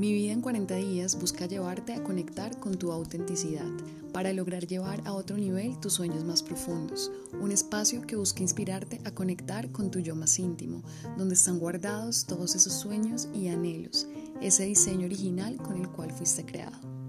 Mi vida en 40 días busca llevarte a conectar con tu autenticidad para lograr llevar a otro nivel tus sueños más profundos. Un espacio que busca inspirarte a conectar con tu yo más íntimo, donde están guardados todos esos sueños y anhelos, ese diseño original con el cual fuiste creado.